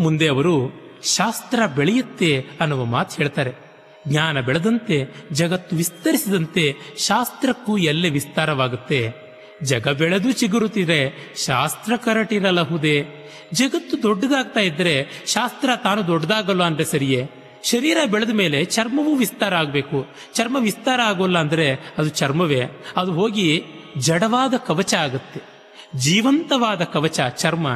ಮುಂದೆ ಅವರು ಶಾಸ್ತ್ರ ಬೆಳೆಯುತ್ತೆ ಅನ್ನುವ ಮಾತು ಹೇಳ್ತಾರೆ. ಜ್ಞಾನ ಬೆಳೆದಂತೆ, ಜಗತ್ತು ವಿಸ್ತರಿಸಿದಂತೆ ಶಾಸ್ತ್ರಕ್ಕೂ ಎಲ್ಲೆ ವಿಸ್ತಾರವಾಗುತ್ತೆ. ಜಗ ಬೆಳೆದು ಚಿಗುರುತ್ತಿದೆ, ಶಾಸ್ತ್ರ ಕರಟಿರಲಹುದೇ ಜಗತ್ತು ದೊಡ್ಡದಾಗ್ತಾ ಇದ್ರೆ ಶಾಸ್ತ್ರ ತಾನು ದೊಡ್ಡದಾಗಲ್ಲ ಅಂದ್ರೆ ಸರಿಯೇ? ಶರೀರ ಬೆಳೆದ ಮೇಲೆ ಚರ್ಮವೂ ವಿಸ್ತಾರ ಆಗಬೇಕು. ಚರ್ಮ ವಿಸ್ತಾರ ಆಗೋಲ್ಲ ಅಂದ್ರೆ ಅದು ಚರ್ಮವೇ? ಅದು ಹೋಗಿ ಜಡವಾದ ಕವಚ ಆಗುತ್ತೆ. ಜೀವಂತವಾದ ಕವಚ, ಚರ್ಮ.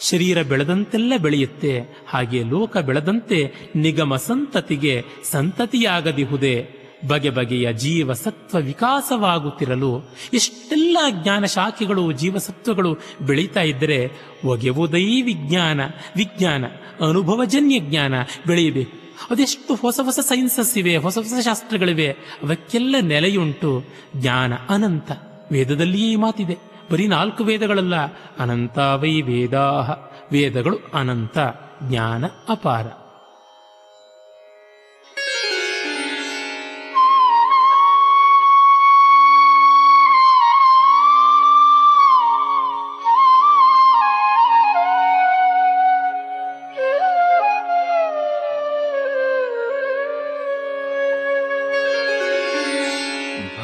ಶರೀರ ಬೆಳೆದಂತೆಲ್ಲ ಬೆಳೆಯುತ್ತೆ. ಹಾಗೆ ಲೋಕ ಬೆಳೆದಂತೆ ನಿಗಮ ಸಂತತಿಗೆ ಸಂತತಿಯಾಗದಿಹುದೇ. ಬಗೆ ಬಗೆಯ ಜೀವ ಸತ್ವ ವಿಕಾಸವಾಗುತ್ತಿರಲು ಎಷ್ಟೆಲ್ಲ ಜ್ಞಾನ ಶಾಖೆಗಳು, ಜೀವಸತ್ವಗಳು ಬೆಳೀತಾ ಇದ್ದರೆ ಒಗೆವುದೈ ವಿಜ್ಞಾನ ವಿಜ್ಞಾನ, ಅನುಭವಜನ್ಯ ಜ್ಞಾನ ಬೆಳೆಯಬೇಕು. ಅದೆಷ್ಟು ಹೊಸ ಹೊಸ ಸೈನ್ಸಸ್ ಇವೆ, ಹೊಸ ಹೊಸ ಶಾಸ್ತ್ರಗಳಿವೆ, ಅವಕ್ಕೆಲ್ಲ ನೆಲೆಯುಂಟು ಜ್ಞಾನ ಅನಂತ ವೇದದಲ್ಲಿಯೇ ಈ ಮಾತಿದೆ. ಬರೀ ನಾಲ್ಕು ವೇದಗಳಲ್ಲ ಅನಂತ ವೈ ವೇದಾಹ. ವೇದಗಳು ಅನಂತ ಜ್ಞಾನ ಅಪಾರ.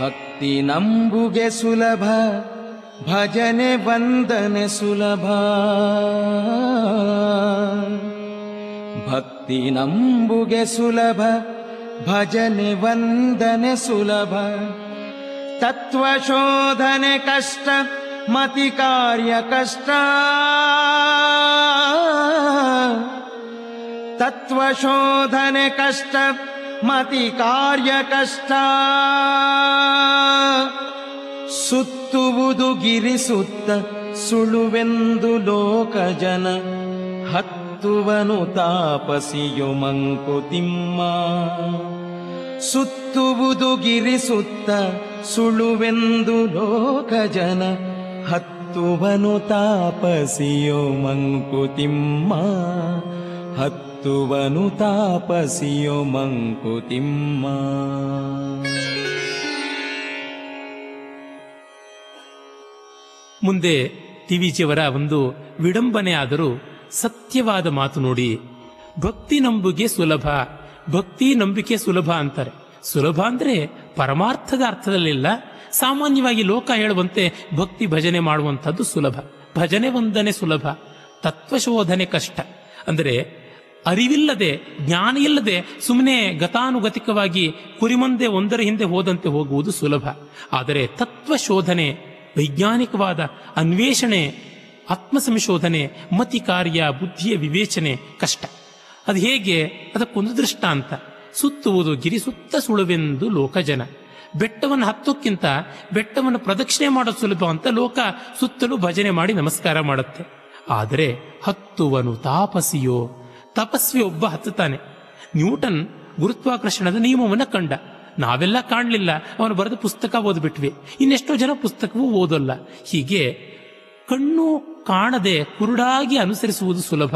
ಭಕ್ತಿ ನಂಬುಗೆ ಸುಲಭ. भजन वन्दन सुलभा। भक्तिनम्बुगे सुलभ भजने वन्दने सुलभ। तत्त्वशोधने कष्ट मतिकार्य कष्ट। तत्त्वशोधन कष्ट मतिकार्य कष्ट। ಸುತ್ತುವುದು ಗಿರಿ ಸುತ್ತ ಸುಳುವೆಂದು ಲೋಕ ಜನ. ಹತ್ತುವನು ತಾಪಸಿಯು ಮಂಕುತಿಮ್ಮ ಸುತ್ತುವುದು ಗಿರಿ ಸುತ್ತ ಸುಳುವೆಂದು ಲೋಕ ಜನ. ಹತ್ತುವನು ತಾಪಸಿಯೋ ಮಂಕುತಿಮ್ಮ ಹತ್ತುವನು ತಾಪಸಿಯೋ ಮಂಕುತಿಮ್ಮ ಮುಂದೆ ಟಿವಿಜಿಯವರ ಒಂದು ವಿಡಂಬನೆ ಆದರೂ ಸತ್ಯವಾದ ಮಾತು ನೋಡಿ, ಭಕ್ತಿ ನಂಬುಗೆ ಸುಲಭ, ಭಕ್ತಿ ನಂಬಿಕೆ ಸುಲಭ ಅಂತಾರೆ. ಸುಲಭ ಅಂದ್ರೆ ಪರಮಾರ್ಥದ ಅರ್ಥದಲ್ಲಿಲ್ಲ, ಸಾಮಾನ್ಯವಾಗಿ ಲೋಕ ಹೇಳುವಂತೆ ಭಕ್ತಿ ಭಜನೆ ಮಾಡುವಂಥದ್ದು ಸುಲಭ. ಭಜನೆ ವಂದನೆ ಸುಲಭ ತತ್ವಶೋಧನೆ ಕಷ್ಟ. ಅಂದರೆ ಅರಿವಿಲ್ಲದೆ ಜ್ಞಾನ ಇಲ್ಲದೆ ಸುಮ್ಮನೆ ಗತಾನುಗತಿಕವಾಗಿ ಕುರಿಮಂದೆ ಒಂದರ ಹಿಂದೆ ಹೋದಂತೆ ಹೋಗುವುದು ಸುಲಭ. ಆದರೆ ತತ್ವ ಶೋಧನೆ ವೈಜ್ಞಾನಿಕವಾದ ಅನ್ವೇಷಣೆ ಆತ್ಮ ಸಂಶೋಧನೆ ಮತಿ ಕಾರ್ಯ ಬುದ್ಧಿಯ ವಿವೇಚನೆ ಕಷ್ಟ. ಅದು ಹೇಗೆ? ಅದಕ್ಕೊಂದು ದೃಷ್ಟಾಂತ. ಸುತ್ತುವುದು ಗಿರಿ ಸುತ್ತ ಸುಳುವೆಂದು ಲೋಕಜನ. ಬೆಟ್ಟವನ್ನು ಹತ್ತೋಕ್ಕಿಂತ ಬೆಟ್ಟವನ್ನು ಪ್ರದಕ್ಷಿಣೆ ಮಾಡೋದು ಸುಲಭ ಅಂತ ಲೋಕ ಸುತ್ತಲೂ ಭಜನೆ ಮಾಡಿ ನಮಸ್ಕಾರ ಮಾಡುತ್ತೆ. ಆದರೆ ಹತ್ತುವನು ತಾಪಸಿಯೋ ತಪಸ್ವಿ ಒಬ್ಬ ಹತ್ತುತ್ತಾನೆ. ನ್ಯೂಟನ್ ಗುರುತ್ವಾಕರ್ಷಣದ ನಿಯಮವನ್ನು ಕಂಡ. ನಾವೆಲ್ಲ ಕಾಣಲಿಲ್ಲ. ಅವನು ಬರೆದ ಪುಸ್ತಕ ಓದ್ಬಿಟ್ವಿ. ಇನ್ನೆಷ್ಟೋ ಜನ ಪುಸ್ತಕವೂ ಓದಲ್ಲ. ಹೀಗೆ ಕಣ್ಣು ಕಾಣದೆ ಕುರುಡಾಗಿ ಅನುಸರಿಸುವುದು ಸುಲಭ.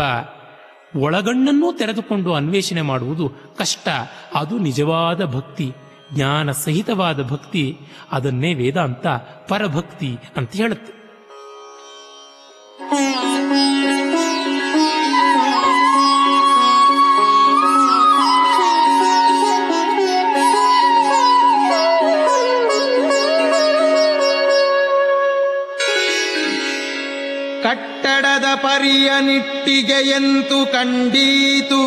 ಒಳಗಣ್ಣನ್ನೂ ತೆರೆದುಕೊಂಡು ಅನ್ವೇಷಣೆ ಮಾಡುವುದು ಕಷ್ಟ. ಅದು ನಿಜವಾದ ಭಕ್ತಿ, ಜ್ಞಾನ ಸಹಿತವಾದ ಭಕ್ತಿ. ಅದನ್ನೇ ವೇದಾಂತ ಪರಭಕ್ತಿ ಅಂತ ಹೇಳುತ್ತೆ. ಕಟ್ಟಡದ ಪರಿಯ ನಿಟ್ಟಿಗೆಯಂತು ಕಂಡೀತು?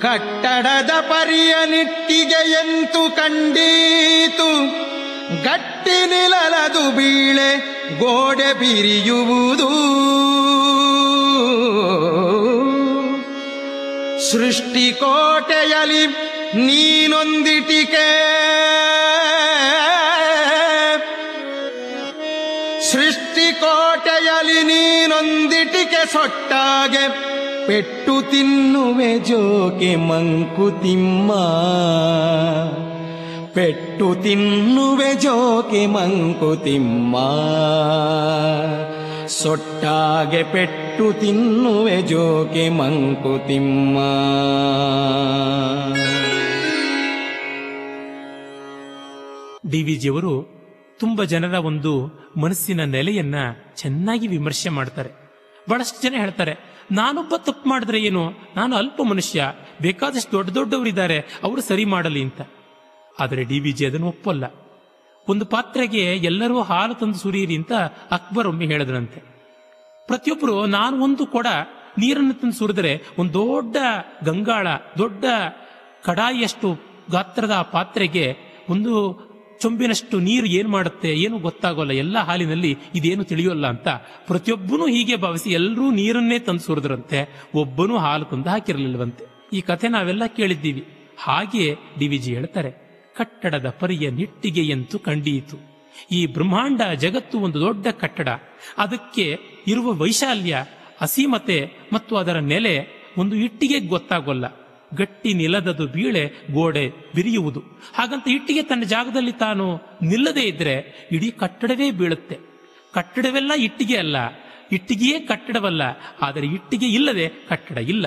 ಕಟ್ಟಡದ ಪರಿಯ ನಿಟ್ಟಿಗೆಯಂತು ಕಂಡೀತು? ಗಟ್ಟಿ ನಿಲಲದು ಬೀಳೆ ಗೋಡೆ ಬಿರಿಯುವುದು. ಸೃಷ್ಟಿಕೋಟೆಯಲ್ಲಿ ನೀನೊಂದಿಟಿಕೆ. ಸೃಷ್ಟಿಕೋಟೆಯಲಿ ನೀನೊಂದಿಟಿಕೆ ಸೊಟ್ಟಾಗೆ ಪೆಟ್ಟು ತಿನ್ನುವೆ ಜೋಕೆ ಮಂಕುತಿಮ್ಮ ಪೆಟ್ಟು ತಿನ್ನುವೆ ಜೋಕೆ ಮಂಕುತಿಮ್ಮ ಸೊಟ್ಟಾಗೆ ಪೆಟ್ಟು ತಿನ್ನುವೆ ಜೋಕೆ ಮಂಕುತಿಮ್ಮ ಡಿ ವಿಜಿಯವರು ತುಂಬ ಜನರ ಒಂದು ಮನಸ್ಸಿನ ನೆಲೆಯನ್ನ ಚೆನ್ನಾಗಿ ವಿಮರ್ಶೆ ಮಾಡ್ತಾರೆ. ಬಹಳಷ್ಟು ಜನ ಹೇಳ್ತಾರೆ ನಾನೊಬ್ಬ ತಪ್ಪು ಮಾಡಿದ್ರೆ ಏನು? ನಾನು ಅಲ್ಪ ಮನುಷ್ಯ, ಬೇಕಾದಷ್ಟು ದೊಡ್ಡ ದೊಡ್ಡವರಿದ್ದಾರೆ, ಅವರು ಸರಿ ಮಾಡಲಿ ಅಂತ. ಆದರೆ ಡಿ ವಿ ಜಿ ಅದನ್ನು ಒಪ್ಪಲ್ಲ. ಒಂದು ಪಾತ್ರೆಗೆ ಎಲ್ಲರೂ ಹಾಲು ತಂದು ಸುರಿಯಿರಿ ಅಂತ ಅಕ್ಬರ್ ಒಮ್ಮೆ ಹೇಳಿದ್ರಂತೆ ಪ್ರತಿಯೊಬ್ಬರು ನಾನು ಒಂದು ಕೊಡ ನೀರನ್ನು ತಂದು ಸುರಿದ್ರೆ ಒಂದು ದೊಡ್ಡ ಗಂಗಾಳ, ದೊಡ್ಡ ಕಡಾಯಿಯಷ್ಟು ಗಾತ್ರದ ಪಾತ್ರೆಗೆ ಒಂದು ಚೊಂಬಿನಷ್ಟು ನೀರು ಏನು ಮಾಡುತ್ತೆ ಏನು ಗೊತ್ತಾಗೋಲ್ಲ, ಎಲ್ಲ ಹಾಲಿನಲ್ಲಿ ಇದೇನು ತಿಳಿಯೋಲ್ಲ ಅಂತ ಪ್ರತಿಯೊಬ್ಬನೂ ಹೀಗೆ ಭಾವಿಸಿ ಎಲ್ಲರೂ ನೀರನ್ನೇ ತಂದು ಸುರಿದ್ರಂತೆ, ಒಬ್ಬನೂ ಹಾಲು ತಂದು ಹಾಕಿರಲಿಲ್ಲವಂತೆ ಈ ಕಥೆ ನಾವೆಲ್ಲ ಕೇಳಿದ್ದೀವಿ. ಹಾಗೆ ಡಿ ವಿ ಜಿ ಹೇಳ್ತಾರೆ, ಕಟ್ಟಡದ ಪರಿಯ ನಿಟ್ಟಿಗೆಯಂತೂ ಕಂಡೀತು. ಈ ಬ್ರಹ್ಮಾಂಡ ಜಗತ್ತು ಒಂದು ದೊಡ್ಡ ಕಟ್ಟಡ. ಅದಕ್ಕೆ ಇರುವ ವೈಶಾಲ್ಯ, ಅಸೀಮತೆ ಮತ್ತು ಅದರ ನೆಲೆ ಒಂದು ಇಟ್ಟಿಗೆ ಗೊತ್ತಾಗೋಲ್ಲ. ಗಟ್ಟಿ ನಿಲದದು ಬೀಳೆ ಗೋಡೆ ಬಿರಿಯುವುದು. ಹಾಗಂತ ಇಟ್ಟಿಗೆ ತನ್ನ ಜಾಗದಲ್ಲಿ ತಾನು ನಿಲ್ಲದೇ ಇದ್ರೆ ಇಡೀ ಕಟ್ಟಡವೇ ಬೀಳುತ್ತೆ. ಕಟ್ಟಡವೆಲ್ಲ ಇಟ್ಟಿಗೆ ಅಲ್ಲ, ಇಟ್ಟಿಗೆಯೇ ಕಟ್ಟಡವಲ್ಲ, ಆದರೆ ಇಟ್ಟಿಗೆ ಇಲ್ಲದೆ ಕಟ್ಟಡ ಇಲ್ಲ.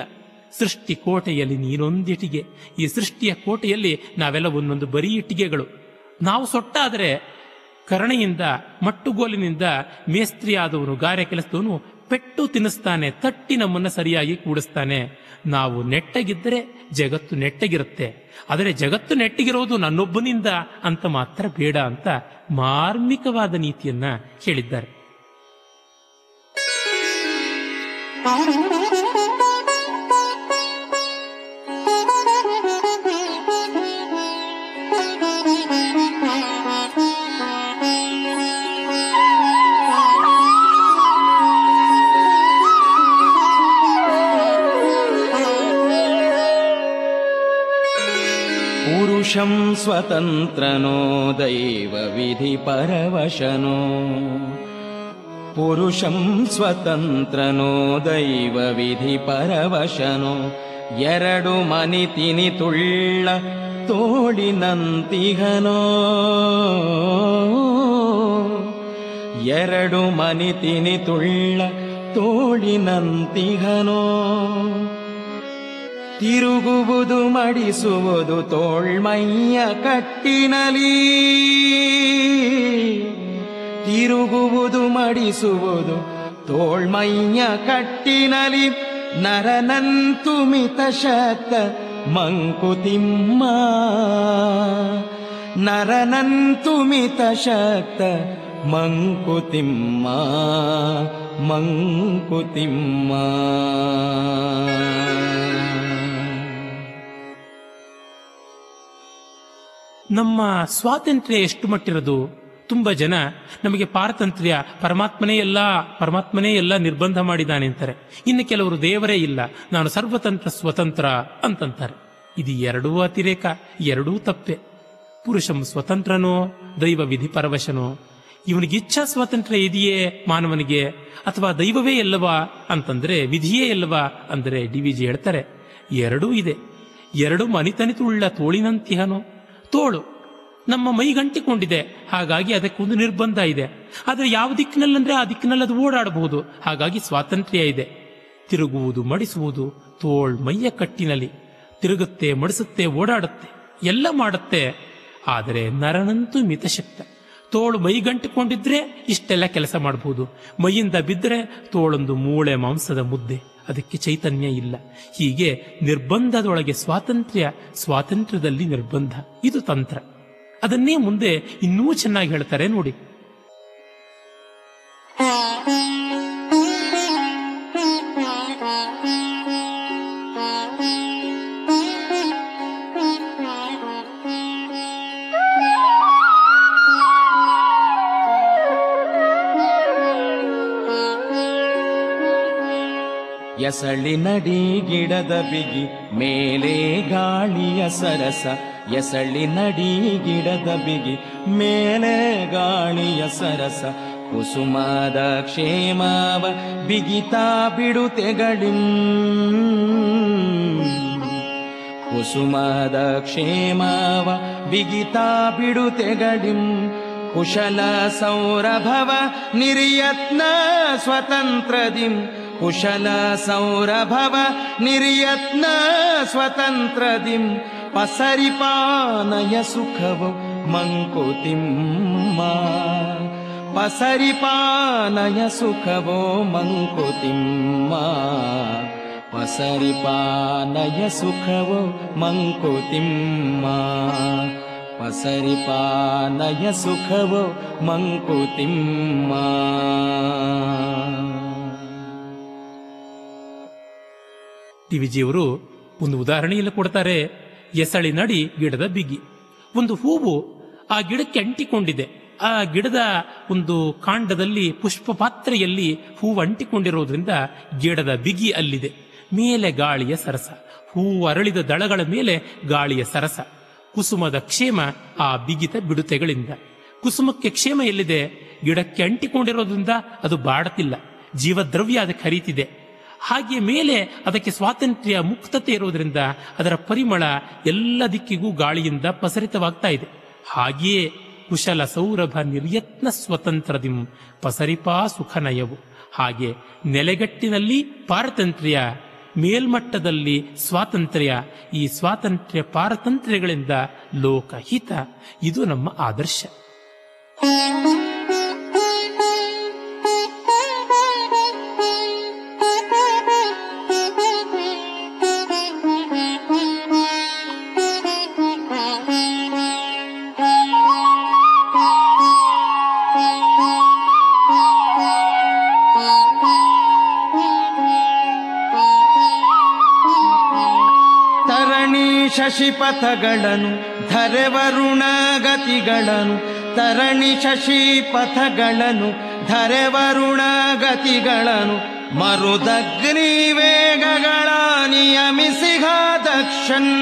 ಸೃಷ್ಟಿ ಕೋಟೆಯಲ್ಲಿ ನೀನೊಂದಿಟ್ಟಿಗೆ, ಈ ಸೃಷ್ಟಿಯ ಕೋಟೆಯಲ್ಲಿ ನಾವೆಲ್ಲ ಒಂದೊಂದು ಬರೀ ಇಟ್ಟಿಗೆಗಳು. ನಾವು ಸೊಟ್ಟಾದರೆ ಕರಣೆಯಿಂದ, ಮಟ್ಟುಗೋಲಿನಿಂದ ಮೇಸ್ತ್ರಿ ಆದವನು ಗಾರೆ ಕೆಲಸದವನು ಪೆಟ್ಟು ತಿನ್ನಿಸ್ತಾನೆ, ತಟ್ಟಿ ನಮ್ಮನ್ನ ಸರಿಯಾಗಿ ಕೂಡಿಸ್ತಾನೆ. ನಾವು ನೆಟ್ಟಗಿದ್ದರೆ ಜಗತ್ತು ನೆಟ್ಟಗಿರುತ್ತೆ. ಆದರೆ ಜಗತ್ತು ನೆಟ್ಟಗಿರೋದು ನನ್ನೊಬ್ಬನಿಂದ ಅಂತ ಮಾತ್ರ ಬೇಡ ಅಂತ ಮಾರ್ಮಿಕವಾದ ನೀತಿಯನ್ನ ಹೇಳಿದ್ದಾರೆ. पुरुषं स्वतन्त्रनो दैवविधिपरवशनो पुरुषं स्वतन्त्रनो दैवविधिपरवशनो ಎರಡು ಮನಿತಿನಿ ತುಳ್ಳ ತೋಳಿನಂತಿಹನೋ ಎರಡು ಮನಿತಿನಿ ತುಳ್ಳ ತೋಳಿನಂತಿಹನೋ ತಿರುಗುವುದು, ಮಡಿಸುವುದು ತೋಳ್ಮಯ್ಯ ಕಟ್ಟಿನಲಿ. ತಿರುಗುವುದು, ಮಡಿಸುವುದು ತೋಳ್ಮಯ್ಯ ಕಟ್ಟಿನಲಿ. ನರನಂತು ಮಿತ ಶಕ್ತ ಮಂಕುತಿಮ್ಮ ನರನಂತು ಮಿತ ಶಕ್ತ ಮಂಕುತಿಮ್ಮ ಮಂಕುತಿಮ್ಮ ನಮ್ಮ ಸ್ವಾತಂತ್ರ್ಯ ಎಷ್ಟು ಮಟ್ಟಿರೋದು? ತುಂಬ ಜನ ನಮಗೆ ಪಾರತಂತ್ರ್ಯ, ಪರಮಾತ್ಮನೇ ಎಲ್ಲ ಪರಮಾತ್ಮನೇ ಎಲ್ಲ ನಿರ್ಬಂಧ ಮಾಡಿದ್ದಾನೆ ಅಂತಾರೆ. ಇನ್ನು ಕೆಲವರು ದೇವರೇ ಇಲ್ಲ, ನಾನು ಸರ್ವತಂತ್ರ ಸ್ವತಂತ್ರ ಅಂತಂತಾರೆ. ಇದು ಎರಡೂ ಅತಿರೇಕ, ಎರಡೂ ತಪ್ಪೆ. ಪುರುಷಂ ಸ್ವತಂತ್ರನೋ, ದೈವ ವಿಧಿ ಪರವಶನೋ. ಇವನಿಗೆ ಇಚ್ಛಾ ಸ್ವಾತಂತ್ರ್ಯ ಇದೆಯೇ ಮಾನವನಿಗೆ? ಅಥವಾ ದೈವವೇ ಎಲ್ಲವಾ ಅಂತಂದ್ರೆ ವಿಧಿಯೇ ಎಲ್ಲವಾ ಅಂದರೆ ಡಿ ವಿ ಜಿ ಹೇಳ್ತಾರೆ, ಎರಡೂ ಇದೆ. ಎರಡು ಮನಿತನಿತುಳ್ಳ ತೋಳಿನಂತಿಹನೋ. ತೋಳು. ನಮ್ಮ ಮೈಗಂಟಿಕೊಂಡಿದೆ ಹಾಗಾಗಿ ಅದಕ್ಕೊಂದು ನಿರ್ಬಂಧ ಇದೆ. ಆದರೆ ಯಾವ ದಿಕ್ಕಿನಲ್ಲಂದ್ರೆ ಆ ದಿಕ್ಕಿನಲ್ಲಿ ಅದು ಓಡಾಡಬಹುದು. ಹಾಗಾಗಿ ಸ್ವಾತಂತ್ರ್ಯ ಇದೆ. ತಿರುಗುವುದು, ಮಡಿಸುವುದು ತೋಳ್ ಮೈಯ ಕಟ್ಟಿನಲ್ಲಿ. ತಿರುಗುತ್ತೆ, ಮಡಿಸುತ್ತೆ, ಓಡಾಡುತ್ತೆ. ಎಲ್ಲ ಮಾಡುತ್ತೆ. ಆದರೆ ನರನಂತೂ ಮಿತಶಕ್ತ. ತೋಳು ಮೈಗಂಟಿಕೊಂಡಿದ್ರೆ ಇಷ್ಟೆಲ್ಲ ಕೆಲಸ ಮಾಡಬಹುದು ಮೈಯಿಂದ ಬಿದ್ದರೆ ತೋಳೊಂದು ಮೂಳೆ ಮಾಂಸದ ಮುದ್ದೆ. ಅದಕ್ಕೆ ಚೈತನ್ಯ ಇಲ್ಲ. ಹೀಗೆ ನಿರ್ಬಂಧದೊಳಗೆ ಸ್ವಾತಂತ್ರ್ಯ, ಸ್ವಾತಂತ್ರ್ಯದಲ್ಲಿ ನಿರ್ಬಂಧ. ಇದು ತಂತ್ರ. ಅದನ್ನೇ ಮುಂದೆ ಇನ್ನೂ ಚೆನ್ನಾಗಿ ಹೇಳ್ತಾರೆ ನೋಡಿ. ಎಸಳಿ ನಡಿ ಗಿಡದ ಬಿಗಿ, ಮೇಲೆ ಗಾಳಿಯ ಸರಸ. ಎಸಳಿ ನಡಿ ಗಿಡದ ಬಿಗಿ, ಮೇಲೆ ಗಾಳಿಯ ಸರಸ. ಕುಸುಮದ ಕ್ಷೇಮವ ಬಿಗಿತಾ ಬಿಡುತೆಗಳಿಂ. ಕುಸುಮದ ಕ್ಷೇಮವ ಬಿಗಿತಾ ಬಿಡುತೆಗಳಿಂ. ಕುಶಲ ಸೌರಭವ ನಿರ್ಯತ್ನ ಸ್ವತಂತ್ರದಿಂ. कुशलसौरभव निर्यत्नस्वतन्त्रदिं पसरिपानय सुखवो मङ्कुतिं पसरिपानय सुखवो मङ्कुतिं मा। पसरिपानय सुखवो मङ्कुतिं मा। पसरि सुखवो मङ्कुतिं मा। ಟಿ ವಿಜಿಯವರು ಒಂದು ಉದಾಹರಣೆಯಲ್ಲಿ ಕೊಡ್ತಾರೆ. ಎಸಳಿ ನಡಿ ಗಿಡದ ಬಿಗಿ. ಒಂದು ಹೂವು ಆ ಗಿಡಕ್ಕೆ ಅಂಟಿಕೊಂಡಿದೆ. ಆ ಗಿಡದ ಒಂದು ಕಾಂಡದಲ್ಲಿ ಪುಷ್ಪ ಪಾತ್ರೆಯಲ್ಲಿ ಹೂವು ಅಂಟಿಕೊಂಡಿರೋದ್ರಿಂದ ಗಿಡದ ಬಿಗಿ ಅಲ್ಲಿದೆ. ಮೇಲೆ ಗಾಳಿಯ ಸರಸ. ಹೂವು ಅರಳಿದ ದಳಗಳ ಮೇಲೆ ಗಾಳಿಯ ಸರಸ. ಕುಸುಮದ ಕ್ಷೇಮ ಆ ಬಿಗಿತ ಬಿಡುತೆಗಳಿಂದ. ಕುಸುಮಕ್ಕೆ ಕ್ಷೇಮ ಎಲ್ಲಿದೆ? ಗಿಡಕ್ಕೆ ಅಂಟಿಕೊಂಡಿರೋದ್ರಿಂದ ಅದು ಬಾಡತಿಲ್ಲ. ಜೀವದ್ರವ್ಯ ಅದಕ್ಕೆ ಹರಿತಿದೆ ಹಾಗೆ ಮೇಲೆ ಅದಕ್ಕೆ ಸ್ವಾತಂತ್ರ್ಯ ಮುಕ್ತತೆ ಇರೋದ್ರಿಂದ ಅದರ ಪರಿಮಳ ಎಲ್ಲ ದಿಕ್ಕಿಗೂ ಗಾಳಿಯಿಂದ ಪಸರಿತವಾಗ್ತಾ ಇದೆ. ಹಾಗೆಯೇ ಕುಶಲ ಸೌರಭ ನಿರ್ಯತ್ನ ಸ್ವತಂತ್ರದಿಂ ಪಸರಿಪಾ ಸುಖನಯವು. ಹಾಗೆ ನೆಲೆಗಟ್ಟಿನಲ್ಲಿ ಪಾರತಂತ್ರ್ಯ, ಮೇಲ್ಮಟ್ಟದಲ್ಲಿ ಸ್ವಾತಂತ್ರ್ಯ, ಈ ಸ್ವಾತಂತ್ರ್ಯ ಪಾರತಂತ್ರ್ಯಗಳಿಂದ ಲೋಕಹಿತ. ಇದು ನಮ್ಮ ಆದರ್ಶ. ಶಶಿಪಥಗಳನ್ನು ಧರೆವರುಣ ಗತಿಗಳನು ತರಣಿ ಶಶಿಪಥಗಳನ್ನು ಧರೆವರುಣ ಗತಿಗಳನು ಮರುದಗ್ನಿ ವೇಗಗಳ ನಿಯಮಿಸಿಹ ದಕ್ಷನ್,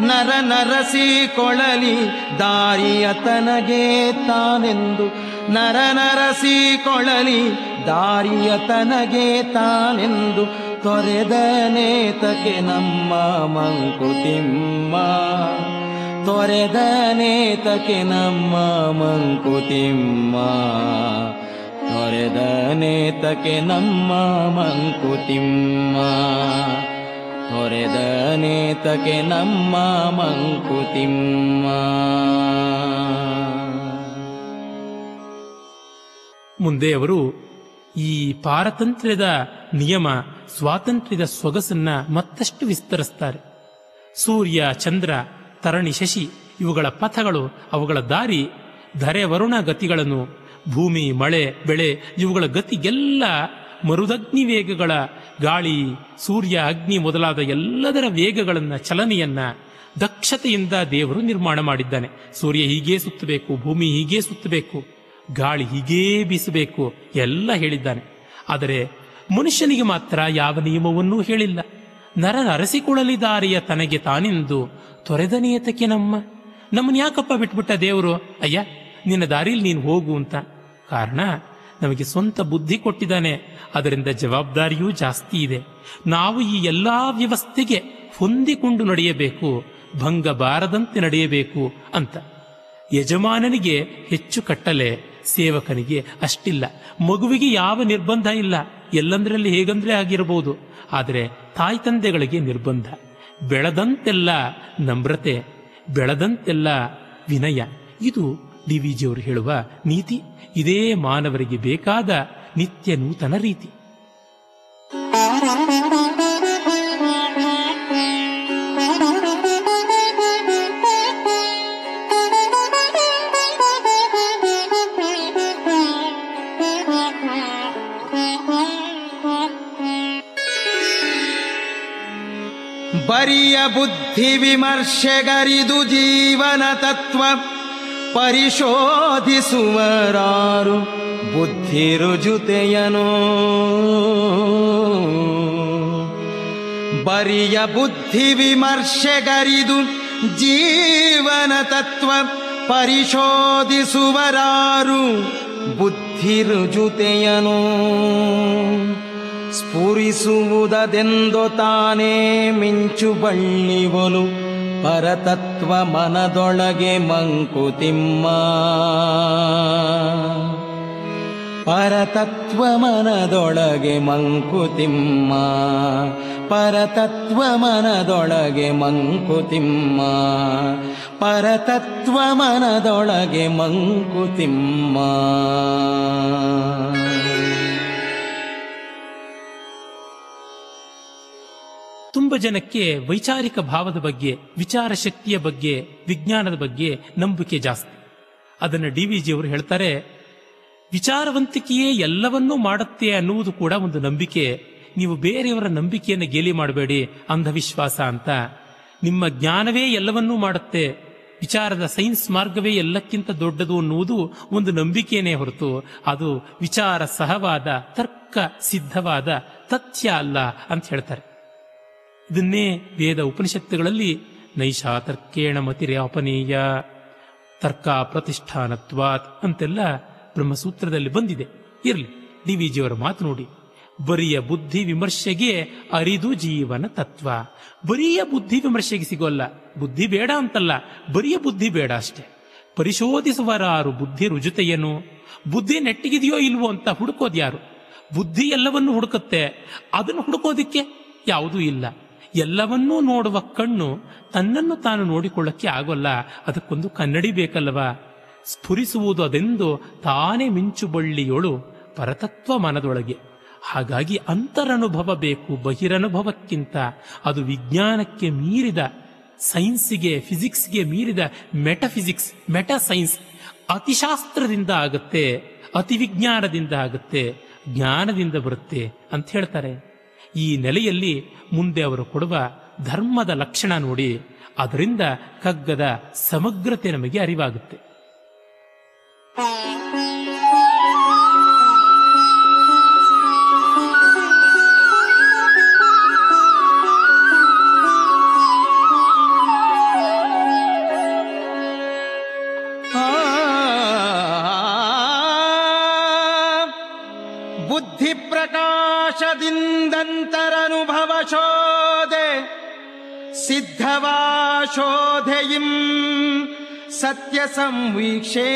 ನರ ನರಸಿ ಕೊಳಲಿ ದಾರಿಯ ತನಗೆ ತಾನೆಂದು, ನರ ನರಸಿ ಕೊಳಲಿ ದಾರಿಯ ತನಗೆ ತಾನೆಂದು ತೊರೆದ ನಮ್ಮ ಮಂಕುತಿಮ್ಮ ತೊರೆದ ನಮ್ಮ ಮಂಕುತಿಮ್ಮ ತೊರೆದ ನಮ್ಮ ಮಂಕುತಿಮ್ಮ ತೊರೆದ ನಮ್ಮ ಮಂಕುತಿಮ್ಮ ಮುಂದೆ ಅವರು ಈ ಪಾರತಂತ್ರ್ಯದ ನಿಯಮ, ಸ್ವಾತಂತ್ರ್ಯದ ಸೊಗಸನ್ನ ಮತ್ತಷ್ಟು ವಿಸ್ತರಿಸ್ತಾರೆ. ಸೂರ್ಯ, ಚಂದ್ರ, ತರಣಿ, ಶಶಿ ಇವುಗಳ ಪಥಗಳು, ಅವುಗಳ ದಾರಿ, ಧರೆ, ವರುಣ ಗತಿಗಳನ್ನು, ಭೂಮಿ, ಮಳೆ, ಬೆಳೆ ಇವುಗಳ ಗತಿಗೆಲ್ಲ ಮರುದಗ್ನಿ ವೇಗಗಳ ಗಾಳಿ, ಸೂರ್ಯ, ಅಗ್ನಿ ಮೊದಲಾದ ಎಲ್ಲದರ ವೇಗಗಳನ್ನು, ಚಲನೆಯನ್ನ ದಕ್ಷತೆಯಿಂದ ದೇವರು ನಿರ್ಮಾಣ ಮಾಡಿದ್ದಾನೆ. ಸೂರ್ಯ ಹೀಗೇ ಸುತ್ತಬೇಕು, ಭೂಮಿ ಹೀಗೇ ಸುತ್ತಬೇಕು. ಗಾಳಿ ಹೀಗೇ ಬೀಸಬೇಕು ಎಲ್ಲ ಹೇಳಿದ್ದಾನೆ. ಆದರೆ ಮನುಷ್ಯನಿಗೆ ಮಾತ್ರ ಯಾವ ನಿಯಮವನ್ನೂ ಹೇಳಿಲ್ಲ. ನರ ಅರಸಿಕೊಳ್ಳಲಿದಾರಿಯ ತನಗೆ ತಾನೆಂದು ತೊರೆದ ನಿಯತಕ್ಕೆ ನಮ್ಮ. ನಮ್ಮನ್ನ ಯಾಕಪ್ಪ ಬಿಟ್ಬಿಟ್ಟ ದೇವರು? ಅಯ್ಯ, ನಿನ್ನ ದಾರಿಯಲ್ಲಿ ನೀನು ಹೋಗು ಅಂತ. ಕಾರಣ, ನಮಗೆ ಸ್ವಂತ ಬುದ್ಧಿ ಕೊಟ್ಟಿದ್ದಾನೆ. ಅದರಿಂದ ಜವಾಬ್ದಾರಿಯೂ ಜಾಸ್ತಿ ಇದೆ. ನಾವು ಈ ಎಲ್ಲಾ ವ್ಯವಸ್ಥೆಗೆ ಹೊಂದಿಕೊಂಡು ನಡೆಯಬೇಕು ಭಂಗ ಬಾರದಂತೆ ನಡೆಯಬೇಕು ಅಂತ. ಯಜಮಾನನಿಗೆ ಹೆಚ್ಚು ಕಟ್ಟಲೆ ಸೇವಕನಿಗೆ ಅಷ್ಟಿಲ್ಲ. ಮಗುವಿಗೆ ಯಾವ ನಿರ್ಬಂಧ ಇಲ್ಲ. ಎಲ್ಲಂದ್ರಲ್ಲಿ ಹೇಗಂದ್ರೆ ಆಗಿರಬಹುದು ಆದರೆ ತಾಯಿ ತಂದೆಗಳಿಗೆ ನಿರ್ಬಂಧ. ಬೆಳೆದಂತೆಲ್ಲ ನಮ್ರತೆ, ಬೆಳೆದಂತೆಲ್ಲ ವಿನಯ. ಇದು ಡಿ ವಿ ಜಿಯವರು ಹೇಳುವ ನೀತಿ. ಇದೇ ಮಾನವರಿಗೆ ಬೇಕಾದ ನಿತ್ಯ ನೂತನ ರೀತಿ. ಬರಿಯ ಬುದ್ಧಿ ವಿಮರ್ಶೆಗರಿದು ಜೀವನ ತತ್ವ ಪರಿಶೋಧಿಸುವರಾರು ಬುದ್ಧಿ ರುಜುತೆಯನು ಬರಿಯ ಬುದ್ಧಿ ವಿಮರ್ಶೆಗರಿದು ಜೀವನ ತತ್ವ ಪರಿಶೋಧಿಸುವರಾರು ಬುದ್ಧಿ ರುಜುತೆಯನು ಸ್ಫುರಿಸುವುದದೆಂದು ತಾನೇ ಮಿಂಚು ಬಳ್ಳಿವಲು ಪರತತ್ವ ಮನದೊಳಗೆ ಮಂಕುತಿಮ್ಮ. ಪರತತ್ವ ಮನದೊಳಗೆ ಮಂಕುತಿಮ್ಮ, ಪರತತ್ವ ಮನದೊಳಗೆ ಮಂಕುತಿಮ್ಮ, ಪರತತ್ವ ಮನದೊಳಗೆ ಮಂಕುತಿಮ್ಮ. ಜನಕ್ಕೆ ವೈಚಾರಿಕ ಭಾವದ ಬಗ್ಗೆ, ವಿಚಾರ ಶಕ್ತಿಯ ಬಗ್ಗೆ, ವಿಜ್ಞಾನದ ಬಗ್ಗೆ ನಂಬಿಕೆ ಜಾಸ್ತಿ. ಅದನ್ನು ಡಿ ವಿ ಜಿಯವರು ಹೇಳ್ತಾರೆ, ವಿಚಾರವಂತಿಕೆಯೇ ಎಲ್ಲವನ್ನೂ ಮಾಡುತ್ತೆ ಅನ್ನುವುದು ಕೂಡ ಒಂದು ನಂಬಿಕೆ. ನೀವು ಬೇರೆಯವರ ನಂಬಿಕೆಯನ್ನು ಗೇಲಿ ಮಾಡಬೇಡಿ, ಅಂಧವಿಶ್ವಾಸ ಅಂತ. ನಿಮ್ಮ ಜ್ಞಾನವೇ ಎಲ್ಲವನ್ನೂ ಮಾಡುತ್ತೆ, ವಿಚಾರದ ಸೈನ್ಸ್ ಮಾರ್ಗವೇ ಎಲ್ಲಕ್ಕಿಂತ ದೊಡ್ಡದು ಅನ್ನುವುದು ಒಂದು ನಂಬಿಕೆಯೇ ಹೊರತು. ಅದು ವಿಚಾರ ಸಹವಾದ, ತರ್ಕ ಸಿದ್ಧವಾದ, ತಥ್ಯ ಅಲ್ಲ ಅಂತ ಹೇಳ್ತಾರೆ. ಇದನ್ನೇ ವೇದ ಉಪನಿಷತ್ತುಗಳಲ್ಲಿ ನೈಷಾತರ್ಕೇಣ ಮತಿರ್ಯಾಪನೀಯ. ತರ್ಕ ಪ್ರತಿಷ್ಠಾನತ್ವಾತ್ ಅಂತೆಲ್ಲ ಬ್ರಹ್ಮಸೂತ್ರದಲ್ಲಿ ಬಂದಿದೆ. ಇರಲಿ ಡಿ ವಿ ಜಿಯವರ ಮಾತು ನೋಡಿ. ಬರಿಯ ಬುದ್ಧಿ ವಿಮರ್ಶೆಗೆ ಅರಿದು ಜೀವನ ತತ್ವ. ಬರಿಯ ಬುದ್ಧಿ ವಿಮರ್ಶೆಗೆ ಸಿಗೋಲ್ಲ. ಬುದ್ಧಿ ಬೇಡ ಅಂತಲ್ಲ, ಬರಿಯ ಬುದ್ಧಿ ಬೇಡ ಅಷ್ಟೆ. ಪರಿಶೋಧಿಸುವರಾರು ಬುದ್ಧಿ ರುಜುತೆಯೇನು. ಬುದ್ಧಿ ನೆಟ್ಟಿಗಿದೆಯೋ ಇಲ್ವೋ ಅಂತ ಹುಡುಕೋದು ಯಾರು ಬುದ್ಧಿ ಎಲ್ಲವನ್ನು ಹುಡುಕುತ್ತೆ. ಅದನ್ನು ಹುಡುಕೋದಿಕ್ಕೆ ಯಾವುದೂ ಇಲ್ಲ. ಎಲ್ಲವನ್ನೂ ನೋಡುವ ಕಣ್ಣು ತನ್ನನ್ನು ತಾನು ನೋಡಿಕೊಳ್ಳಕ್ಕೆ ಆಗೋಲ್ಲ. ಅದಕ್ಕೊಂದು ಕನ್ನಡಿ ಬೇಕಲ್ಲವಾ? ಸ್ಫುರಿಸುವುದು ಅದೆಂದು ತಾನೇ ಮಿಂಚು ಬಳ್ಳಿಯೊಳು ಪರತತ್ವ ಮನದೊಳಗೆ. ಹಾಗಾಗಿ ಅಂತರನುಭವ ಬೇಕು ಬಹಿರನುಭವಕ್ಕಿಂತ. ಅದು ವಿಜ್ಞಾನಕ್ಕೆ ಮೀರಿದ, ಸೈನ್ಸಿಗೆ, ಫಿಸಿಕ್ಸ್ಗೆ ಮೀರಿದ ಮೆಟಫಿಸಿಕ್ಸ್ ಮೆಟಾ ಸೈನ್ಸ್ ಅತಿಶಾಸ್ತ್ರದಿಂದ ಆಗುತ್ತೆ ಅತಿ ವಿಜ್ಞಾನದಿಂದ ಆಗುತ್ತೆ, ಜ್ಞಾನದಿಂದ ಬರುತ್ತೆ ಅಂತ ಹೇಳ್ತಾರೆ. ಈ ನೆಲೆಯಲ್ಲಿ ಮುಂದೆ ಅವರು ಕೊಡುವ ಧರ್ಮದ ಲಕ್ಷಣ ನೋಡಿ ಅದರಿಂದ ಕಗ್ಗದ ಸಮಗ್ರತೆ ನಮಗೆ ಅರಿವಾಗುತ್ತೆ. सिद्धवाशोधयिम् सत्यसंवीक्षे।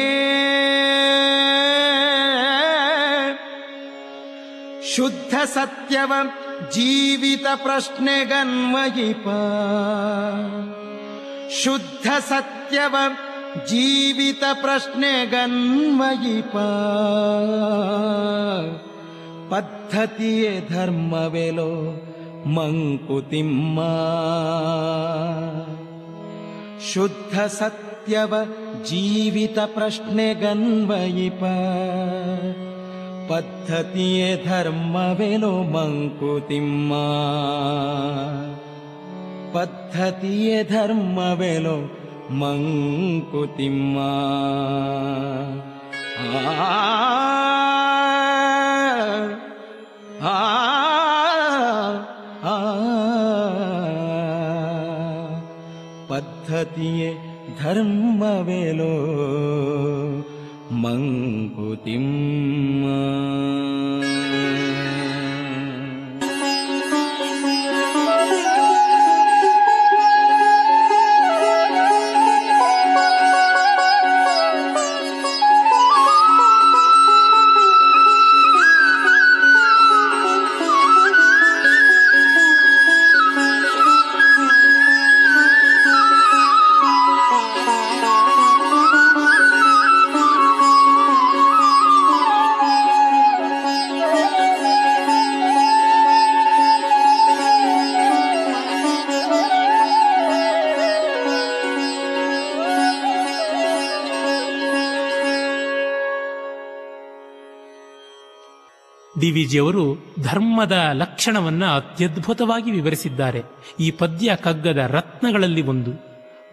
शुद्धसत्यव सत्यव शुद्धसत्यव प्रश्ने गन्वयि प पद्धति धर्म वे मंकुतिम्मा शुद्ध सत्यव जीवित प्रश्ने गन्वयिपद्धति धर्म वेलो मङ्कुतिम्मा। पद्धति धर्म वे लो मंकुतिम्मा ಮಂಕುತಿಮ್ಮ ವಿ ಜಿಯವರು ಧರ್ಮದ ಲಕ್ಷಣವನ್ನ ಅತ್ಯದ್ಭುತವಾಗಿ ವಿವರಿಸಿದ್ದಾರೆ. ಈ ಪದ್ಯ ಕಗ್ಗದ ರತ್ನಗಳಲ್ಲಿ ಒಂದು.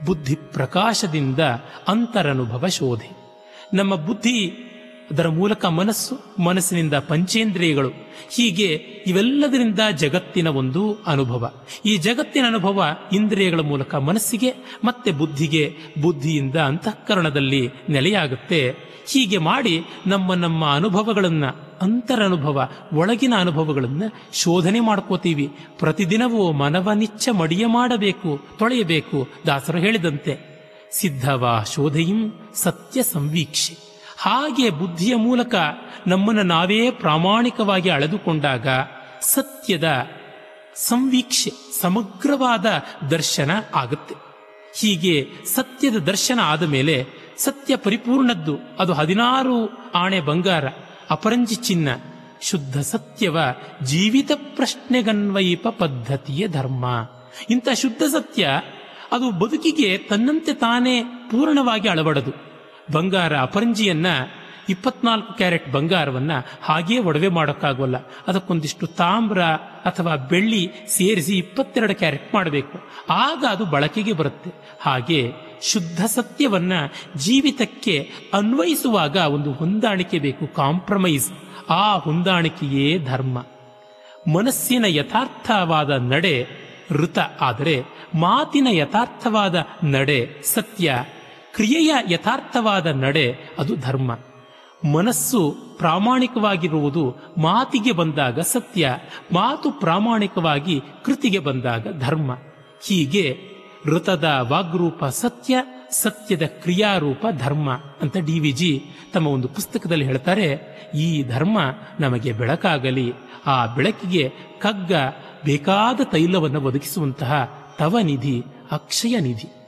ಬುದ್ಧಿ ಪ್ರಕಾಶದಿಂದ ಅಂತರನುಭವ ಶೋಧೆ. ನಮ್ಮ ಬುದ್ಧಿ ಅದರ ಮೂಲಕ ಮನಸ್ಸು, ಮನಸ್ಸಿನಿಂದ ಪಂಚೇಂದ್ರಿಯಗಳು. ಹೀಗೆ ಇವೆಲ್ಲದರಿಂದ ಜಗತ್ತಿನ ಒಂದು ಅನುಭವ. ಈ ಜಗತ್ತಿನ ಅನುಭವ ಇಂದ್ರಿಯಗಳ ಮೂಲಕ ಮನಸ್ಸಿಗೆ ಮತ್ತೆ ಬುದ್ಧಿಗೆ ಬುದ್ಧಿಯಿಂದ ಅಂತಃಕರಣದಲ್ಲಿ ನೆಲೆಯಾಗುತ್ತೆ. ಹೀಗೆ ಮಾಡಿ ನಮ್ಮ ನಮ್ಮ ಅನುಭವಗಳನ್ನ ಅಂತರನುಭವ, ಒಳಗಿನ ಅನುಭವಗಳನ್ನು ಶೋಧನೆ ಮಾಡ್ಕೋತೀವಿ. ಪ್ರತಿದಿನವೂ ಮನವನಿಚ್ಚ ಮಡಿಯ ಮಾಡಬೇಕು, ತೊಳೆಯಬೇಕು, ದಾಸರು ಹೇಳಿದಂತೆ. ಸಿದ್ಧವಾ ಶೋಧೆಯಂ ಸತ್ಯ ಸಂವೀಕ್ಷೆ. ಹಾಗೆ ಬುದ್ಧಿಯ ಮೂಲಕ ನಮ್ಮನ್ನು ನಾವೇ ಪ್ರಾಮಾಣಿಕವಾಗಿ ಅಳೆದುಕೊಂಡಾಗ ಸತ್ಯದ ಸಂವೀಕ್ಷೆ, ಸಮಗ್ರವಾದ ದರ್ಶನ ಆಗುತ್ತೆ. ಹೀಗೆ ಸತ್ಯದ ದರ್ಶನ ಆದ ಮೇಲೆ ಸತ್ಯ ಪರಿಪೂರ್ಣದ್ದು, ಅದು ಹದಿನಾರು ಆಣೆ ಬಂಗಾರ. ಅಪರಂಜಿ ಚಿನ್ನ, ಶುದ್ಧ ಸತ್ಯವ, ಜೀವಿತ ಪ್ರಶ್ನೆಗನ್ವಯಿಪ ಪದ್ಧತಿಯ ಧರ್ಮ. ಇಂಥ ಶುದ್ಧ ಸತ್ಯ, ಅದು ಬದುಕಿಗೆ ತನ್ನಂತೆ ತಾನೇ ಪೂರ್ಣವಾಗಿ ಅಳವಡದು. ಬಂಗಾರ ಅಪರಂಜಿಯನ್ನ, ಇಪ್ಪತ್ನಾಲ್ಕು ಕ್ಯಾರೆಟ್ ಬಂಗಾರವನ್ನ ಹಾಗೇ ಒಡವೆ ಮಾಡೋಕ್ಕಾಗೋಲ್ಲ. ಅದಕ್ಕೊಂದಿಷ್ಟು ತಾಮ್ರ ಅಥವಾ ಬೆಳ್ಳಿ ಸೇರಿಸಿ ಇಪ್ಪತ್ತೆರಡು ಕ್ಯಾರೆಟ್ ಮಾಡಬೇಕು. ಆಗ ಅದು ಬಳಕೆಗೆ ಬರುತ್ತೆ. ಹಾಗೆ ಶುದ್ಧ ಸತ್ಯವನ್ನ ಜೀವಿತಕ್ಕೆ ಅನ್ವಯಿಸುವಾಗ ಒಂದು ಹೊಂದಾಣಿಕೆ ಬೇಕು ಕಾಂಪ್ರಮೈಸ್ ಆ ಹೊಂದಾಣಿಕೆಯೇ ಧರ್ಮ. ಮನಸ್ಸಿನ ಯಥಾರ್ಥವಾದ ನಡೆ ಋತ ಆದರೆ ಮಾತಿನ ಯಥಾರ್ಥವಾದ ನಡೆ ಸತ್ಯ, ಕ್ರಿಯೆಯ ಯಥಾರ್ಥವಾದ ನಡೆ ಅದು ಧರ್ಮ. ಮನಸ್ಸು ಪ್ರಾಮಾಣಿಕವಾಗಿರುವುದು ಮಾತಿಗೆ ಬಂದಾಗ ಸತ್ಯ, ಮಾತು ಪ್ರಾಮಾಣಿಕವಾಗಿ ಕೃತಿಗೆ ಬಂದಾಗ ಧರ್ಮ. ಹೀಗೆ ಋತದ ವಾಗ್ರೂಪ ಸತ್ಯ, ಸತ್ಯದ ಕ್ರಿಯಾರೂಪ ಧರ್ಮ ಅಂತ ಡಿ ವಿ ಜಿ ತಮ್ಮ ಒಂದು ಪುಸ್ತಕದಲ್ಲಿ ಹೇಳ್ತಾರೆ, ಈ ಧರ್ಮ ನಮಗೆ ಬೆಳಕಾಗಲಿ, ಆ ಬೆಳಕಿಗೆ ಕಗ್ಗ ಬೇಕಾದ ತೈಲವನ್ನು ಒದಗಿಸುವಂತಹ ತವ ನಿಧಿ ಅಕ್ಷಯ ನಿಧಿ